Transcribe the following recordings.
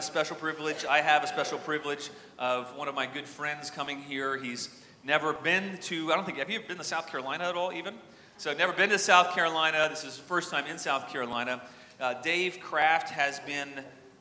a special privilege. I have a special privilege of one of my good friends coming here. He's never been to, I don't think, have you been to South Carolina at all, even? So, never been to South Carolina. This is his first time in South Carolina. Uh, Dave Kraft has been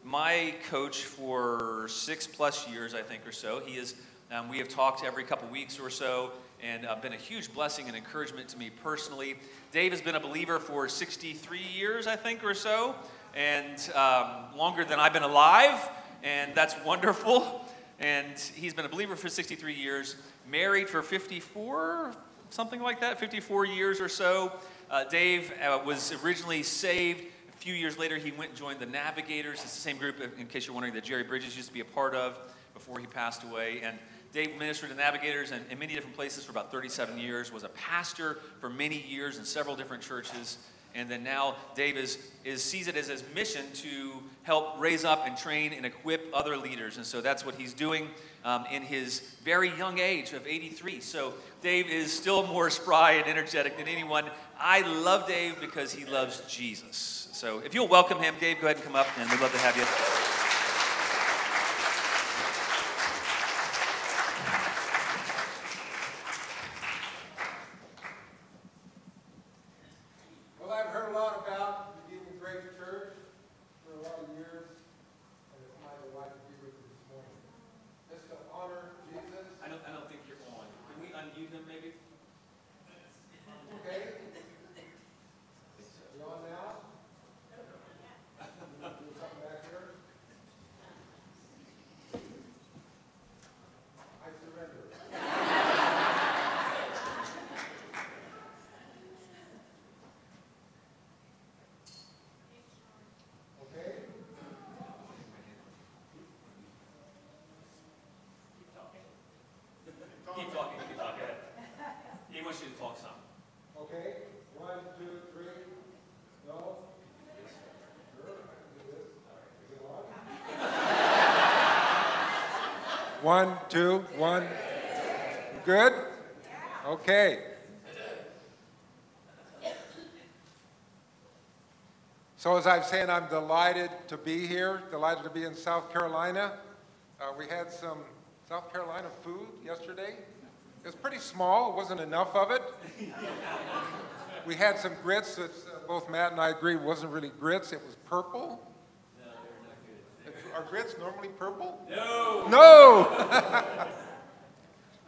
my coach for six plus years, I think, or so. He is, um, we have talked every couple weeks or so and uh, been a huge blessing and encouragement to me personally. Dave has been a believer for 63 years, I think, or so and um, longer than I've been alive, and that's wonderful. And he's been a believer for 63 years, married for 54, something like that, 54 years or so. Uh, Dave uh, was originally saved. A few years later, he went and joined the Navigators. It's the same group, in case you're wondering, that Jerry Bridges used to be a part of before he passed away. And Dave ministered to Navigators in, in many different places for about 37 years, was a pastor for many years in several different churches. And then now Dave is, is, sees it as his mission to help raise up and train and equip other leaders. And so that's what he's doing um, in his very young age of 83. So Dave is still more spry and energetic than anyone. I love Dave because he loves Jesus. So if you'll welcome him, Dave, go ahead and come up, and we'd love to have you. One, two, one. Good? Okay. So, as I'm saying, I'm delighted to be here, delighted to be in South Carolina. Uh, we had some South Carolina food yesterday. It was pretty small, it wasn't enough of it. we had some grits that uh, both Matt and I agree wasn't really grits, it was purple. Are grits normally purple? No. No.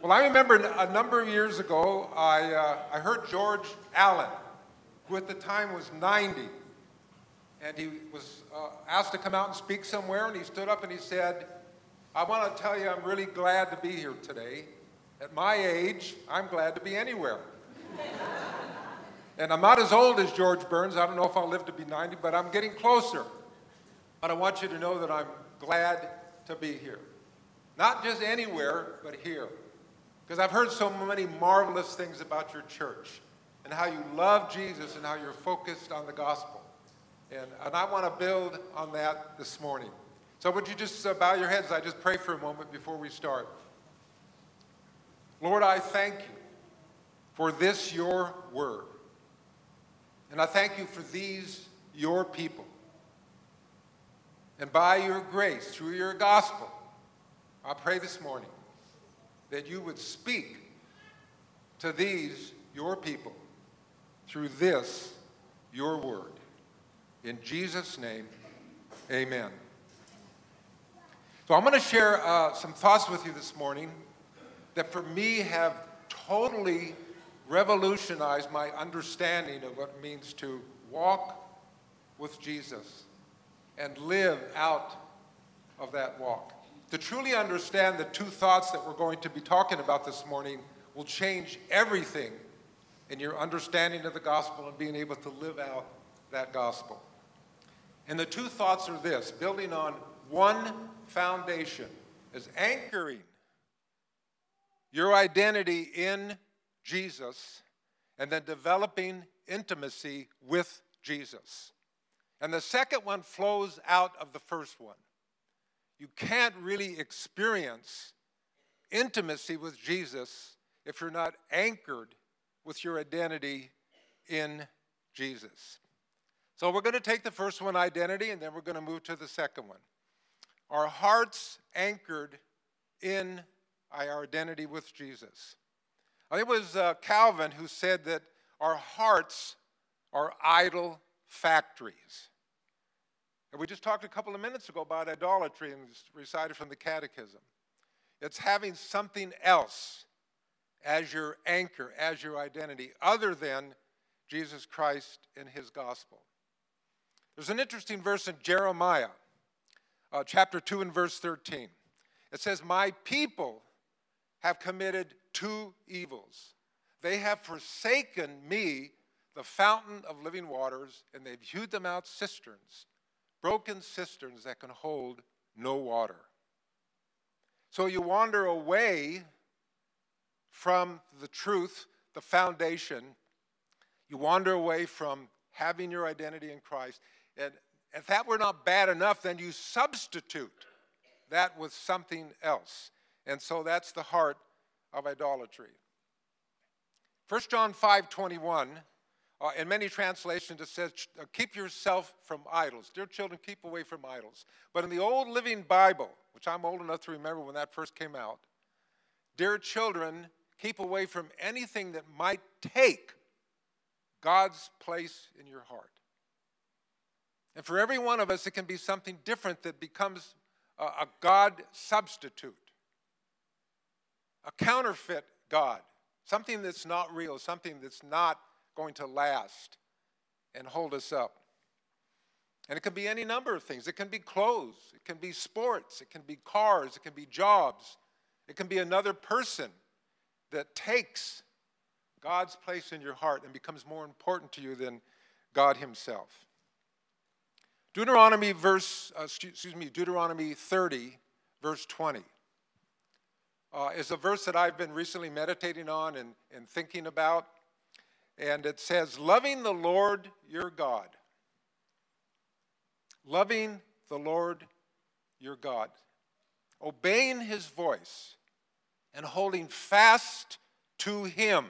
well, I remember a number of years ago, I, uh, I heard George Allen, who at the time was 90, and he was uh, asked to come out and speak somewhere, and he stood up and he said, I want to tell you I'm really glad to be here today. At my age, I'm glad to be anywhere. and I'm not as old as George Burns. I don't know if I'll live to be 90, but I'm getting closer. But I want you to know that I'm glad to be here. Not just anywhere, but here. Because I've heard so many marvelous things about your church and how you love Jesus and how you're focused on the gospel. And, and I want to build on that this morning. So, would you just uh, bow your heads? I just pray for a moment before we start. Lord, I thank you for this, your word. And I thank you for these, your people. And by your grace, through your gospel, I pray this morning that you would speak to these, your people, through this, your word. In Jesus' name, amen. So I'm going to share uh, some thoughts with you this morning that for me have totally revolutionized my understanding of what it means to walk with Jesus and live out of that walk. To truly understand the two thoughts that we're going to be talking about this morning will change everything in your understanding of the gospel and being able to live out that gospel. And the two thoughts are this building on one foundation is anchoring your identity in Jesus and then developing intimacy with Jesus. And the second one flows out of the first one. You can't really experience intimacy with Jesus if you're not anchored with your identity in Jesus. So we're going to take the first one, identity, and then we're going to move to the second one. our hearts anchored in our identity with Jesus. It was uh, Calvin who said that our hearts are idol factories. And we just talked a couple of minutes ago about idolatry and recited from the Catechism. It's having something else as your anchor, as your identity, other than Jesus Christ and his gospel. There's an interesting verse in Jeremiah, uh, chapter 2 and verse 13. It says, My people have committed two evils. They have forsaken me, the fountain of living waters, and they've hewed them out cisterns, broken cisterns that can hold no water. So you wander away from the truth, the foundation. You wander away from having your identity in Christ. And if that were not bad enough, then you substitute that with something else. And so that's the heart of idolatry. 1 John 5 21, uh, in many translations, it says, uh, Keep yourself from idols. Dear children, keep away from idols. But in the Old Living Bible, which I'm old enough to remember when that first came out, Dear children, keep away from anything that might take God's place in your heart. And for every one of us, it can be something different that becomes a, a God substitute, a counterfeit God, something that's not real, something that's not going to last and hold us up. And it can be any number of things. It can be clothes, it can be sports, it can be cars, it can be jobs, it can be another person that takes God's place in your heart and becomes more important to you than God Himself. Deuteronomy verse, uh, excuse me, Deuteronomy 30, verse 20, uh, is a verse that I've been recently meditating on and, and thinking about. And it says, Loving the Lord your God. Loving the Lord your God. Obeying his voice and holding fast to him.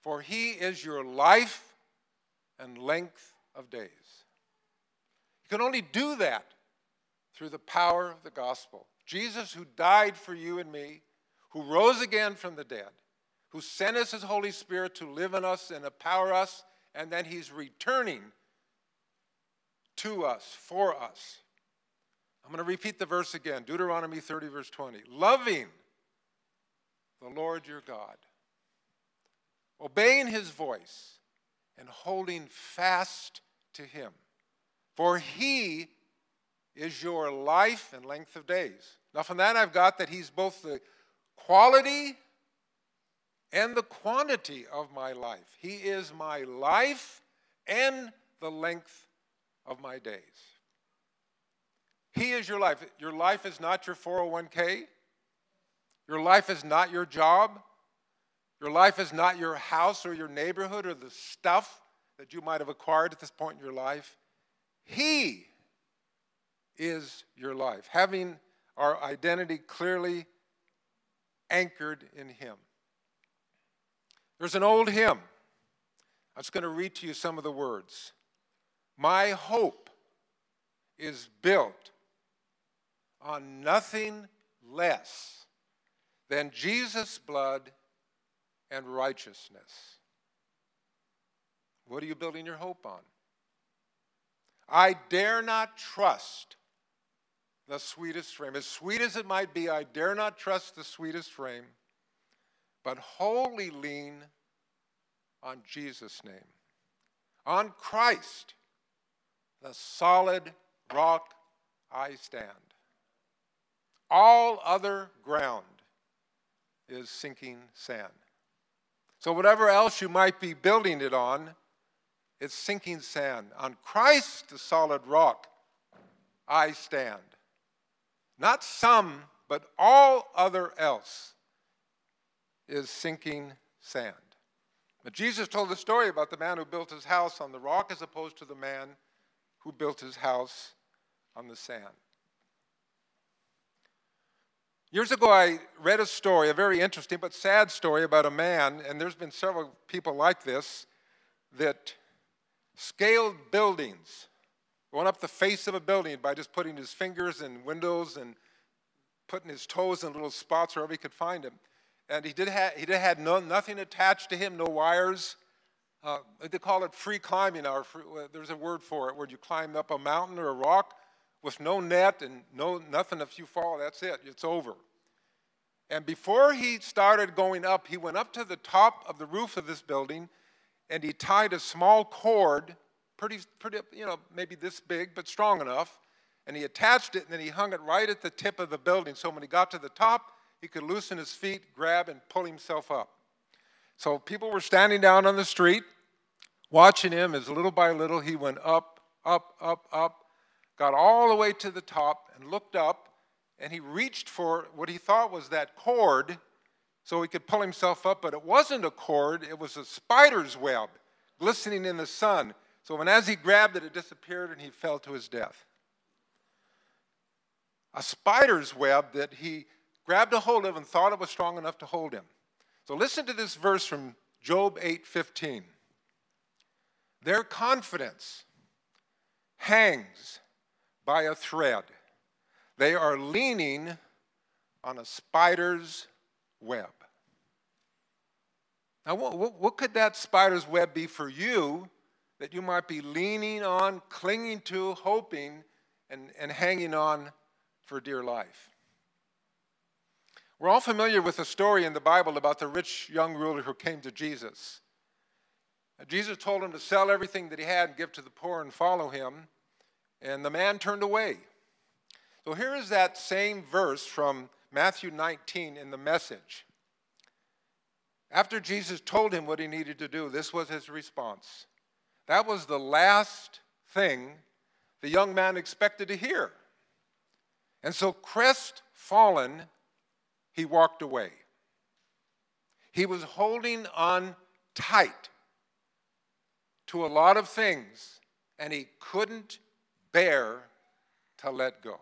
For he is your life and length of days. You can only do that through the power of the gospel. Jesus, who died for you and me, who rose again from the dead, who sent us his Holy Spirit to live in us and empower us, and then he's returning to us, for us. I'm going to repeat the verse again Deuteronomy 30, verse 20. Loving the Lord your God, obeying his voice, and holding fast to him for he is your life and length of days. Now, from that, I've got that he's both the quality and the quantity of my life. He is my life and the length of my days. He is your life. Your life is not your 401k. Your life is not your job. Your life is not your house or your neighborhood or the stuff that you might have acquired at this point in your life. He is your life, having our identity clearly anchored in Him. There's an old hymn. I'm just going to read to you some of the words. My hope is built on nothing less than Jesus' blood and righteousness. What are you building your hope on? I dare not trust the sweetest frame. As sweet as it might be, I dare not trust the sweetest frame, but wholly lean on Jesus' name. On Christ, the solid rock I stand. All other ground is sinking sand. So, whatever else you might be building it on, it's sinking sand. On Christ, the solid rock, I stand. Not some, but all other else is sinking sand. But Jesus told the story about the man who built his house on the rock as opposed to the man who built his house on the sand. Years ago, I read a story, a very interesting but sad story about a man, and there's been several people like this, that scaled buildings going up the face of a building by just putting his fingers in windows and putting his toes in little spots wherever he could find them. And he did have, he did had no, nothing attached to him, no wires. Uh, they call it free climbing. Or free, there's a word for it where you climb up a mountain or a rock with no net and no nothing. If you fall, that's it. It's over. And before he started going up, he went up to the top of the roof of this building and he tied a small cord, pretty, pretty, you know, maybe this big, but strong enough, and he attached it and then he hung it right at the tip of the building. So when he got to the top, he could loosen his feet, grab, and pull himself up. So people were standing down on the street watching him as little by little he went up, up, up, up, got all the way to the top and looked up, and he reached for what he thought was that cord so he could pull himself up, but it wasn't a cord, it was a spider's web glistening in the sun. So when as he grabbed it, it disappeared and he fell to his death. A spider's web that he grabbed a hold of and thought it was strong enough to hold him. So listen to this verse from Job 8:15. Their confidence hangs by a thread. They are leaning on a spider's web. Now, what, what, what, could that spider's web be for you that you might be leaning on, clinging to, hoping, and, and hanging on for dear life? We're all familiar with the story in the Bible about the rich young ruler who came to Jesus. Jesus told him to sell everything that he had and give to the poor and follow him, and the man turned away. So here is that same verse from Matthew 19 in the message. After Jesus told him what he needed to do, this was his response. That was the last thing the young man expected to hear. And so, crestfallen, he walked away. He was holding on tight to a lot of things, and he couldn't bear to let go.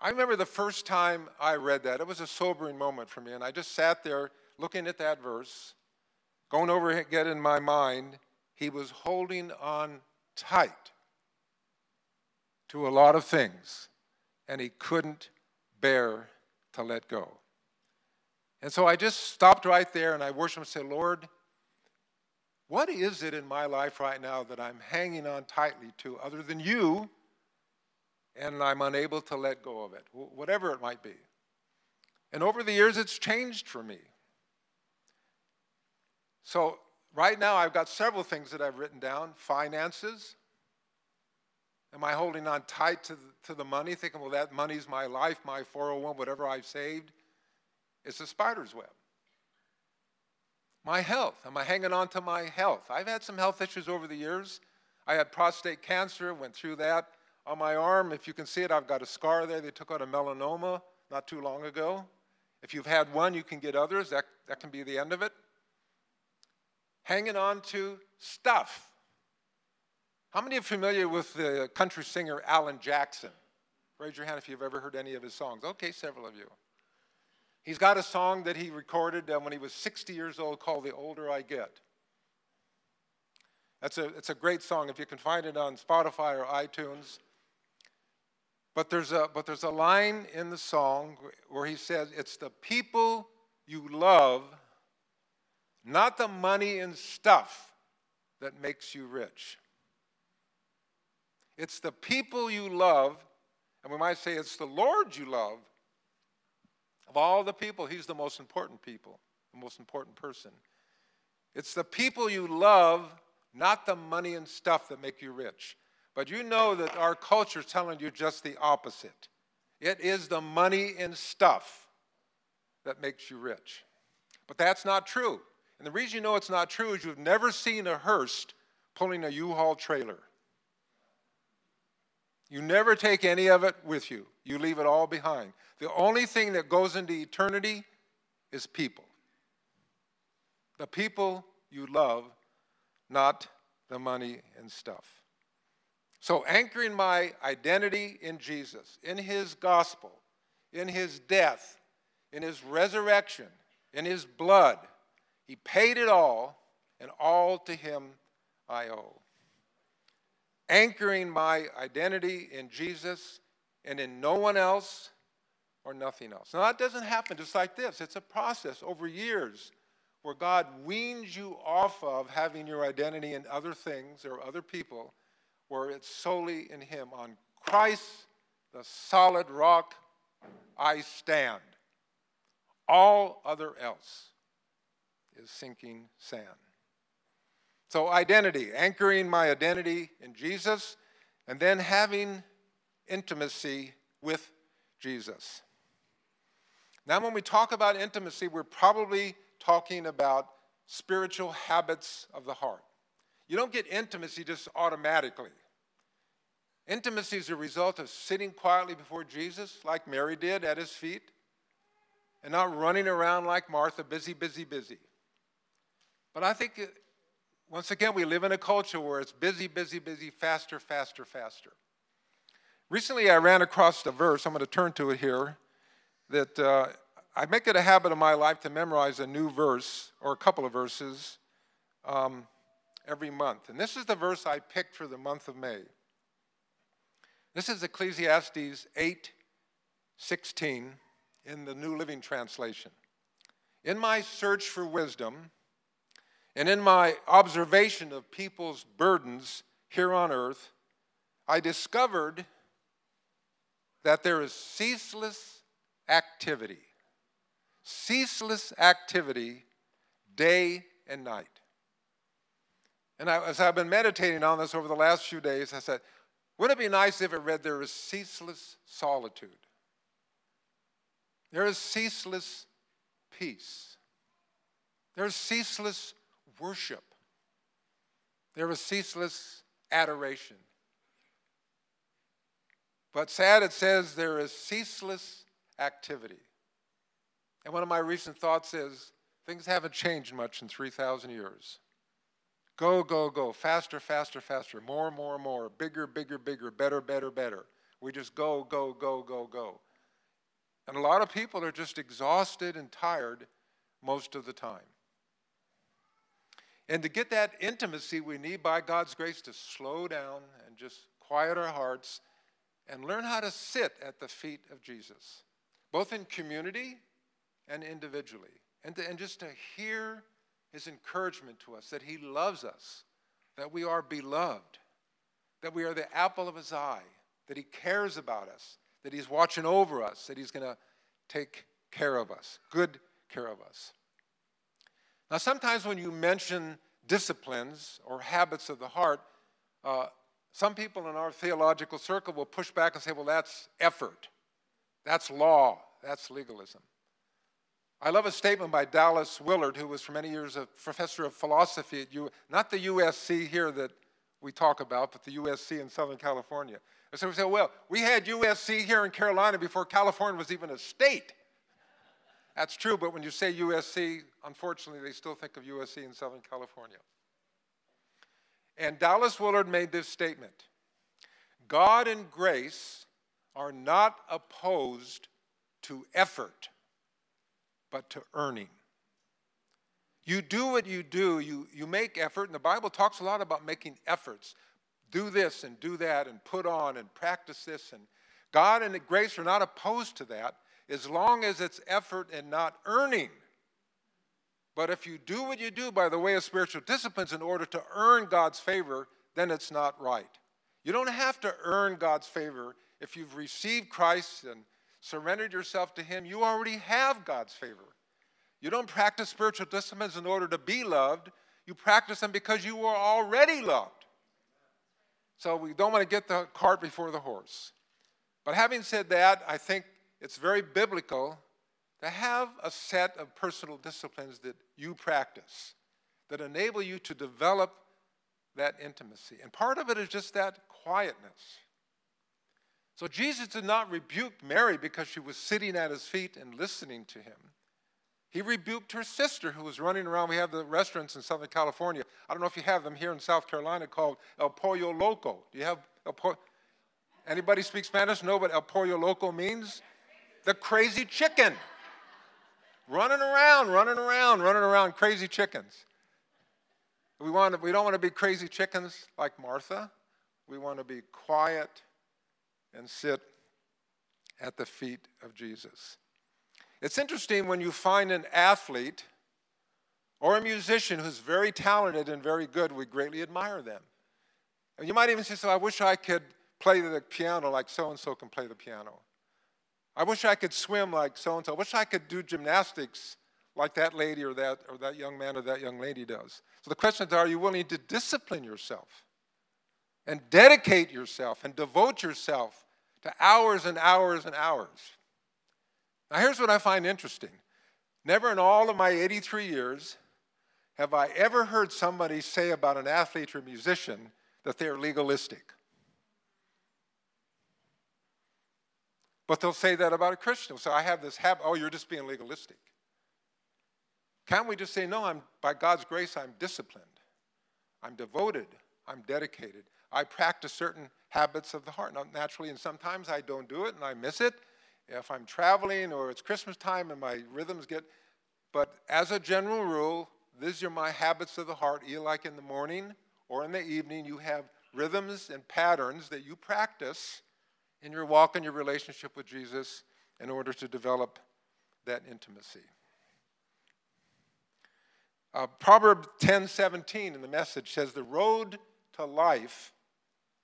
I remember the first time I read that. It was a sobering moment for me, and I just sat there looking at that verse, going over again in my mind. He was holding on tight to a lot of things, and he couldn't bear to let go. And so I just stopped right there and I worshiped and said, Lord, what is it in my life right now that I'm hanging on tightly to other than you, and I'm unable to let go of it, whatever it might be? And over the years, it's changed for me. So, right now, I've got several things that I've written down finances. Am I holding on tight to the, to the money, thinking, well, that money's my life, my 401, whatever I've saved? It's a spider's web. My health. Am I hanging on to my health? I've had some health issues over the years. I had prostate cancer, went through that. On my arm, if you can see it, I've got a scar there. They took out a melanoma not too long ago. If you've had one, you can get others. That, that can be the end of it. Hanging on to stuff. How many are familiar with the country singer Alan Jackson? Raise your hand if you've ever heard any of his songs. Okay, several of you. He's got a song that he recorded uh, when he was 60 years old called The Older I Get. That's a, it's a great song if you can find it on Spotify or iTunes. But there's, a, but there's a line in the song where he says, It's the people you love, not the money and stuff, that makes you rich. It's the people you love, and we might say it's the Lord you love, of all the people, he's the most important people, the most important person. It's the people you love, not the money and stuff that make you rich. But you know that our culture is telling you just the opposite. It is the money and stuff that makes you rich. But that's not true. And the reason you know it's not true is you've never seen a hearse pulling a U-Haul trailer. You never take any of it with you, you leave it all behind. The only thing that goes into eternity is people. The people you love, not the money and stuff. So, anchoring my identity in Jesus, in his gospel, in his death, in his resurrection, in his blood, he paid it all, and all to him I owe. anchoring my identity in Jesus and in no one else or nothing else. Now, that doesn't happen just like this, it's a process over years where God weans you off of having your identity in other things or other people, where it's solely in Him. On Christ, the solid rock, I stand. All other else is sinking sand. So, identity, anchoring my identity in Jesus, and then having intimacy with Jesus. Now, when we talk about intimacy, we're probably talking about spiritual habits of the heart. You don't get intimacy just automatically. Intimacy is a result of sitting quietly before Jesus, like Mary did at his feet, and not running around like Martha, busy, busy, busy. But I think, once again, we live in a culture where it's busy, busy, busy, faster, faster, faster. Recently, I ran across a verse, I'm going to turn to it here, that uh, I make it a habit of my life to memorize a new verse or a couple of verses um, every month. And this is the verse I picked for the month of May. This is Ecclesiastes 8 16 in the New Living Translation. In my search for wisdom and in my observation of people's burdens here on earth, I discovered that there is ceaseless activity ceaseless activity day and night. And I, as I've been meditating on this over the last few days, I said, wouldn't it be nice if it read, There is ceaseless solitude? There is ceaseless peace. There is ceaseless worship. There is ceaseless adoration. But sad it says there is ceaseless activity. And one of my recent thoughts is things haven't changed much in 3,000 years. Go, go, go, faster, faster, faster, more, more, more, bigger, bigger, bigger, better, better, better. We just go, go, go, go, go. And a lot of people are just exhausted and tired most of the time. And to get that intimacy, we need, by God's grace, to slow down and just quiet our hearts and learn how to sit at the feet of Jesus, both in community and individually. And, to, and just to hear his encouragement to us that he loves us, that we are beloved, that we are the apple of his eye, that he cares about us, that he's watching over us, that he's going to take care of us, good care of us. Now, sometimes when you mention disciplines or habits of the heart, uh, some people in our theological circle will push back and say, well, that's effort, that's law, that's legalism. I love a statement by Dallas Willard, who was for many years a professor of philosophy at U, not the USC here that we talk about, but the USC in Southern California. And so we say, well, we had USC here in Carolina before California was even a state. That's true, but when you say USC, unfortunately, they still think of USC in Southern California. And Dallas Willard made this statement God and grace are not opposed to effort but to earning. You do what you do, you, you make effort, and the Bible talks a lot about making efforts. Do this and do that, and put on and practice this. And God and grace are not opposed to that as long as it's effort and not earning. But if you do what you do by the way of spiritual disciplines in order to earn God's favor, then it's not right. You don't have to earn God's favor if you've received Christ and surrendered yourself to Him, you already have God's favor. You don't practice spiritual disciplines in order to be loved, you practice them because you were already loved. So we don't want to get the cart before the horse. But having said that, I think it's very biblical to have a set of personal disciplines that you practice that enable you to develop that intimacy. And part of it is just that quietness. So Jesus did not rebuke Mary because she was sitting at his feet and listening to him. He rebuked her sister who was running around. We have the restaurants in Southern California. I don't know if you have them here in South Carolina called El Pollo Loco. Do you have El Pollo? Anybody speak Spanish? No, but El Pollo Loco means the crazy chicken. running around, running around, running around, crazy chickens. We, want to, we don't want to be crazy chickens like Martha. we want to be quiet and sit at the feet of Jesus. It's interesting when you find an athlete or a musician who's very talented and very good, we greatly admire them. And you might even say, So I wish I could play the piano like so and so can play the piano. I wish I could swim like so and so. I wish I could do gymnastics like that lady or that, or that young man or that young lady does. So the question is are you willing to discipline yourself and dedicate yourself and devote yourself to hours and hours and hours? Now, here's what I find interesting. Never in all of my 83 years have I ever heard somebody say about an athlete or musician that they're legalistic. But they'll say that about a Christian. So I have this habit, oh, you're just being legalistic. Can't we just say, no, I'm, by God's grace, I'm disciplined, I'm devoted, I'm dedicated. I practice certain habits of the heart. Now, naturally, and sometimes I don't do it and I miss it. If I'm traveling or it's Christmas time and my rhythms get, but as a general rule, these are my habits of the heart. Either like in the morning or in the evening, you have rhythms and patterns that you practice in your walk and your relationship with Jesus in order to develop that intimacy. Uh, Proverb 10 17 in the message says, The road to life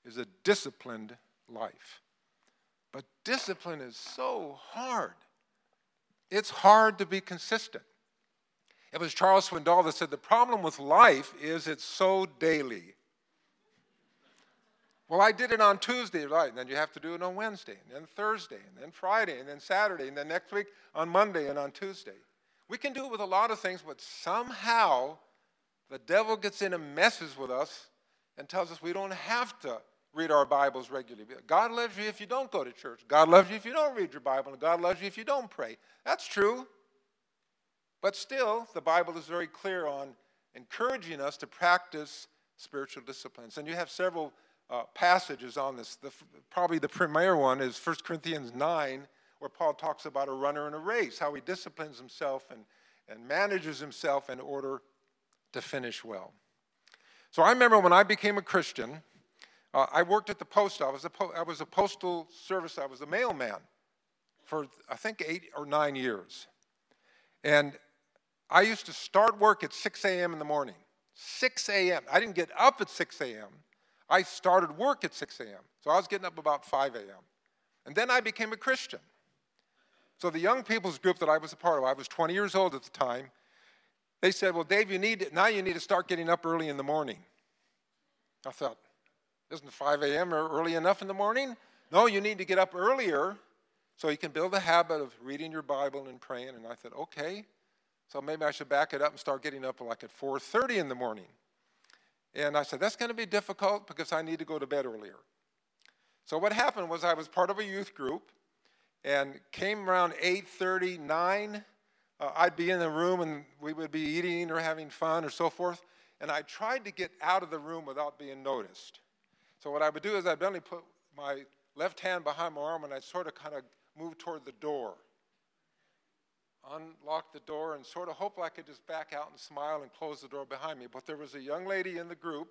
is a disciplined life. But discipline is so hard. It's hard to be consistent. It was Charles Swindoll that said the problem with life is it's so daily. Well, I did it on Tuesday, right? And then you have to do it on Wednesday, and then Thursday, and then Friday, and then Saturday, and then next week on Monday and on Tuesday. We can do it with a lot of things, but somehow the devil gets in and messes with us and tells us we don't have to read our Bibles regularly. God loves you if you don't go to church. God loves you if you don't read your Bible. And God loves you if you don't pray. That's true. But still, the Bible is very clear on encouraging us to practice spiritual disciplines. And you have several uh, passages on this. The, probably the premier one is 1 Corinthians 9, where Paul talks about a runner in a race, how he disciplines himself and, and manages himself in order to finish well. So I remember when I became a Christian, uh, I worked at the post office. I was a postal service, I was a mailman for I think eight or nine years. And I used to start work at 6 a.m. in the morning. 6 a.m. I didn't get up at 6 a.m. I started work at 6 a.m. So I was getting up about 5 a.m. And then I became a Christian. So the young people's group that I was a part of, I was 20 years old at the time, they said, Well, Dave, you need now you need to start getting up early in the morning. I thought, isn't 5 a.m. early enough in the morning? No, you need to get up earlier so you can build a habit of reading your Bible and praying. And I thought, okay, so maybe I should back it up and start getting up like at 4:30 in the morning. And I said, that's going to be difficult because I need to go to bed earlier. So what happened was I was part of a youth group and came around 8:30, 9. Uh, I'd be in the room and we would be eating or having fun or so forth. And I tried to get out of the room without being noticed. So what I would do is I'd only put my left hand behind my arm and I'd sort of kind of move toward the door. Unlock the door and sort of hope I could just back out and smile and close the door behind me. But there was a young lady in the group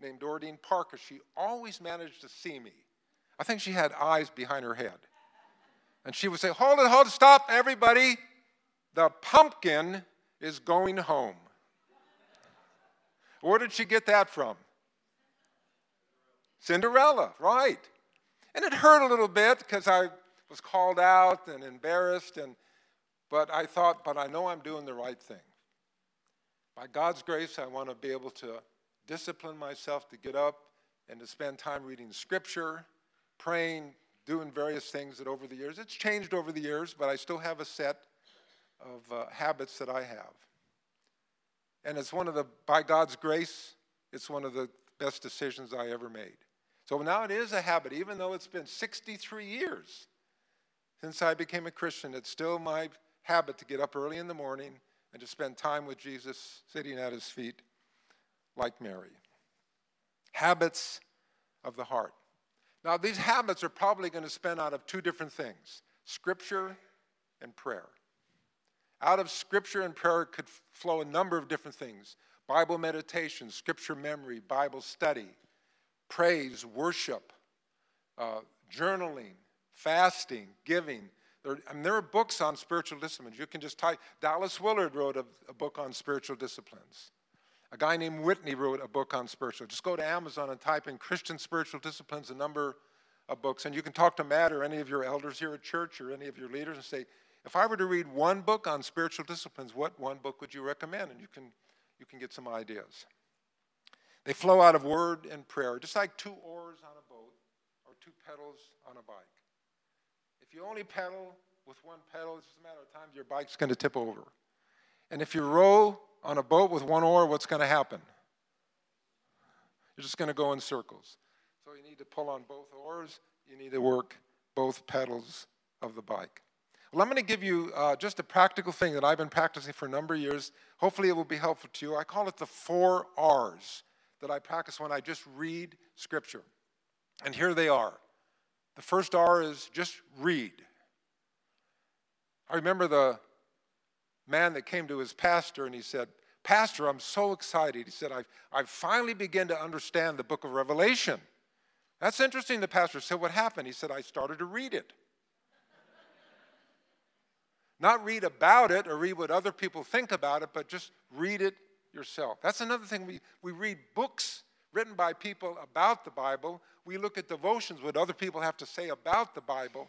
named Doradine Parker. She always managed to see me. I think she had eyes behind her head. And she would say, Hold it, hold it, stop, everybody. The pumpkin is going home. Where did she get that from? Cinderella, right. And it hurt a little bit because I was called out and embarrassed, and, but I thought, but I know I'm doing the right thing. By God's grace, I want to be able to discipline myself to get up and to spend time reading scripture, praying, doing various things that over the years, it's changed over the years, but I still have a set of uh, habits that I have. And it's one of the, by God's grace, it's one of the best decisions I ever made. So now it is a habit, even though it's been 63 years since I became a Christian, it's still my habit to get up early in the morning and to spend time with Jesus sitting at his feet like Mary. Habits of the heart. Now, these habits are probably going to spin out of two different things scripture and prayer. Out of scripture and prayer could flow a number of different things Bible meditation, scripture memory, Bible study, praise, worship, uh, journaling, fasting, giving. There, I mean, there are books on spiritual disciplines. You can just type. Dallas Willard wrote a, a book on spiritual disciplines. A guy named Whitney wrote a book on spiritual. Just go to Amazon and type in Christian spiritual disciplines, a number of books, and you can talk to Matt or any of your elders here at church or any of your leaders and say, if I were to read one book on spiritual disciplines, what one book would you recommend? And you can, you can get some ideas. They flow out of word and prayer, just like two oars on a boat or two pedals on a bike. If you only pedal with one pedal, it's just a matter of time your bike's going to tip over. And if you row on a boat with one oar, what's going to happen? You're just going to go in circles. So you need to pull on both oars, you need to work both pedals of the bike. Well, I'm going to give you uh, just a practical thing that I've been practicing for a number of years. Hopefully, it will be helpful to you. I call it the four R's that I practice when I just read Scripture. And here they are. The first R is just read. I remember the man that came to his pastor and he said, Pastor, I'm so excited. He said, I've, I've finally begun to understand the book of Revelation. That's interesting, the pastor said. What happened? He said, I started to read it. Not read about it or read what other people think about it, but just read it yourself. That's another thing. We, we read books written by people about the Bible. We look at devotions, what other people have to say about the Bible.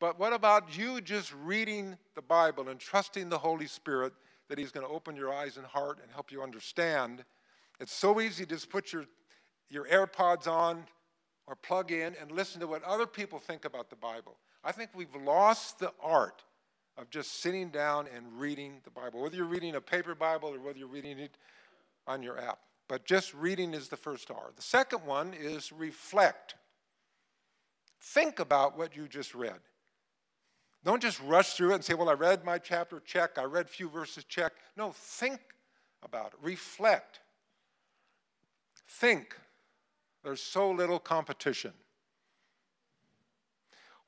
But what about you just reading the Bible and trusting the Holy Spirit that He's going to open your eyes and heart and help you understand? It's so easy to just put your, your AirPods on or plug in and listen to what other people think about the Bible. I think we've lost the art of just sitting down and reading the Bible, whether you're reading a paper Bible or whether you're reading it on your app. But just reading is the first R. The second one is reflect. Think about what you just read. Don't just rush through it and say, Well, I read my chapter, check. I read a few verses, check. No, think about it. Reflect. Think. There's so little competition.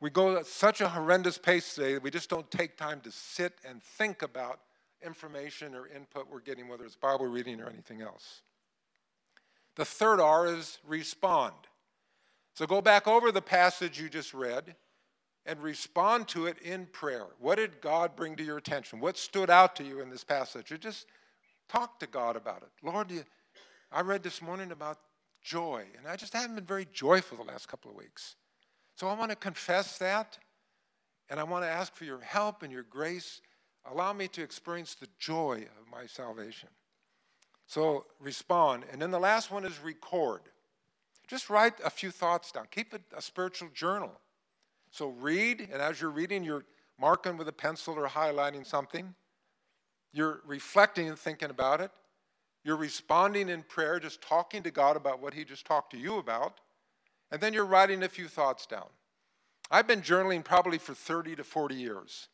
We go at such a horrendous pace today that we just don't take time to sit and think about information or input we're getting, whether it's Bible reading or anything else. The third R is respond. So go back over the passage you just read and respond to it in prayer. What did God bring to your attention? What stood out to you in this passage? You just talk to God about it. Lord, I read this morning about joy. And I just haven't been very joyful the last couple of weeks. So I want to confess that, and I want to ask for your help and your grace. Allow me to experience the joy of my salvation. So respond. And then the last one is record. Just write a few thoughts down. Keep it a spiritual journal. So read, and as you're reading, you're marking with a pencil or highlighting something. You're reflecting and thinking about it. You're responding in prayer, just talking to God about what He just talked to you about. And then you're writing a few thoughts down. I've been journaling probably for 30 to 40 years.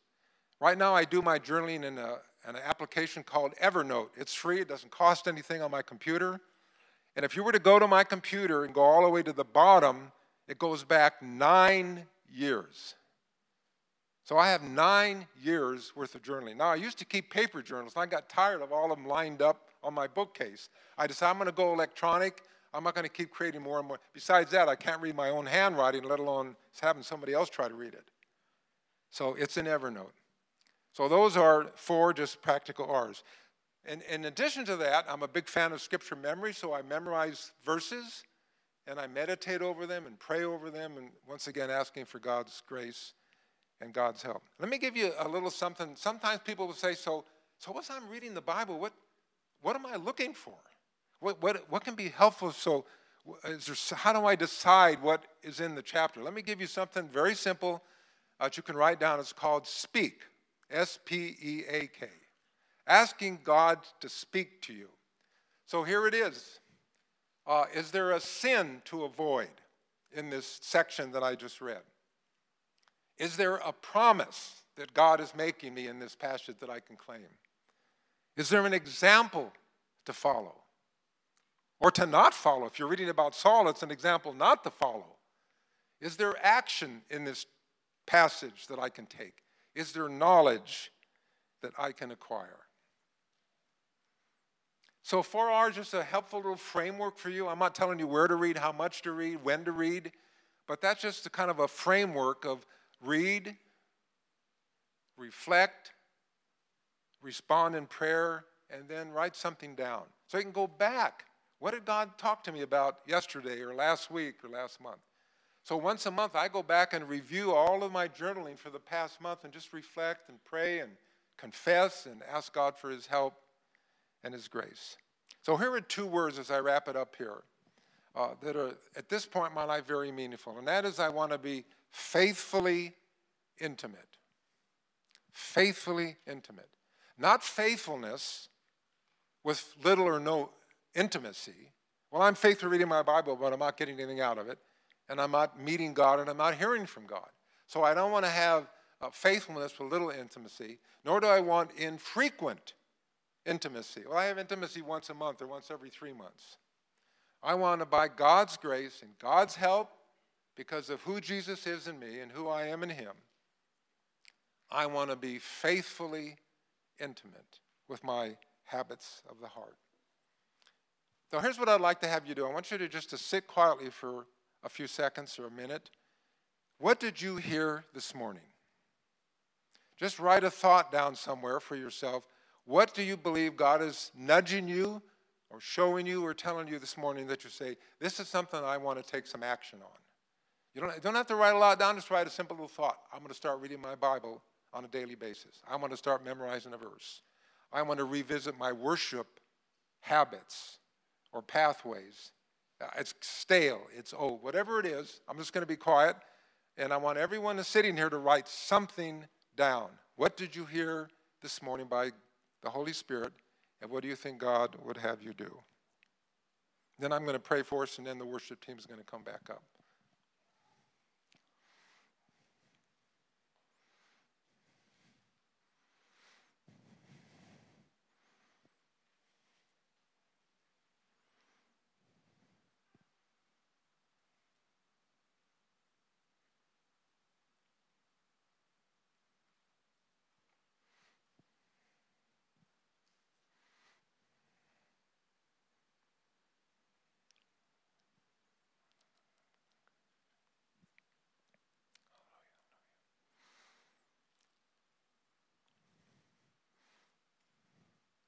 Right now, I do my journaling in a, an application called Evernote. It's free, it doesn't cost anything on my computer. And if you were to go to my computer and go all the way to the bottom, it goes back nine years. So I have nine years worth of journaling. Now, I used to keep paper journals, and I got tired of all of them lined up on my bookcase. I decided I'm going to go electronic. I'm not going to keep creating more and more. Besides that, I can't read my own handwriting, let alone having somebody else try to read it. So it's in Evernote. So those are four just practical R's. And in addition to that, I'm a big fan of scripture memory, so I memorize verses and I meditate over them and pray over them, and once again, asking for God's grace and God's help. Let me give you a little something. Sometimes people will say, So, so as I'm reading the Bible, what, what am I looking for? What, what, what can be helpful? So, there, how do I decide what is in the chapter? Let me give you something very simple that you can write down. It's called speak, S P E A K. Asking God to speak to you. So here it is. Uh, is there a sin to avoid in this section that I just read? Is there a promise that God is making me in this passage that I can claim? Is there an example to follow? Or to not follow? If you're reading about Saul, it's an example not to follow. Is there action in this passage that I can take? Is there knowledge that I can acquire? So, four R's just a helpful little framework for you. I'm not telling you where to read, how much to read, when to read, but that's just a kind of a framework of read, reflect, respond in prayer, and then write something down. So you can go back. What did God talk to me about yesterday or last week or last month? So once a month, I go back and review all of my journaling for the past month and just reflect and pray and confess and ask God for His help and His grace. So here are two words as I wrap it up here uh, that are, at this point in my life, very meaningful. And that is, I want to be faithfully intimate. Faithfully intimate. Not faithfulness with little or no intimacy. Well, I'm faithful reading my Bible, but I'm not getting anything out of it. And I'm not meeting God and I'm not hearing from God. So I don't want to have uh, faithfulness with little intimacy, nor do I want infrequent intimacy. Well, I have intimacy once a month or once every three months. I want to, by God's grace and God's help, because of who Jesus is in me and who I am in Him, I want to be faithfully intimate with my habits of the heart. So here's what I'd like to have you do. I want you to just to sit quietly for a few seconds or a minute. What did you hear this morning? Just write a thought down somewhere for yourself. What do you believe God is nudging you or showing you or telling you this morning that you say, This is something I want to take some action on? You don't, you don't have to write a lot down, just write a simple little thought. I'm going to start reading my Bible on a daily basis. I want to start memorizing a verse. I want to revisit my worship habits or pathways. Uh, it's stale, it's old, whatever it is. I'm just going to be quiet, and I want everyone sitting here to write something down. What did you hear this morning by the Holy Spirit, and what do you think God would have you do? Then I'm going to pray for us, and then the worship team is going to come back up.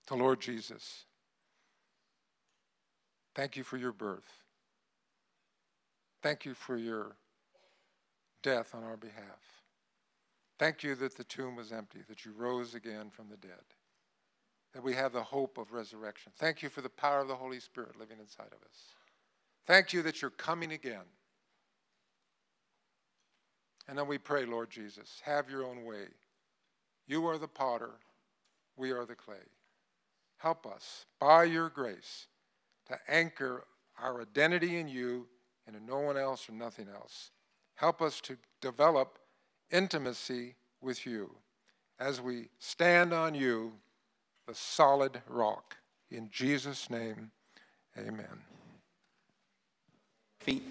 The Lord Jesus. Thank you for your birth. Thank you for your death on our behalf. Thank you that the tomb was empty, that you rose again from the dead, that we have the hope of resurrection. Thank you for the power of the Holy Spirit living inside of us. Thank you that you're coming again. And then we pray, Lord Jesus, have your own way. You are the potter, we are the clay. Help us, by your grace, to anchor our identity in you and in no one else or nothing else. Help us to develop intimacy with you as we stand on you, the solid rock. In Jesus' name, amen. Feet.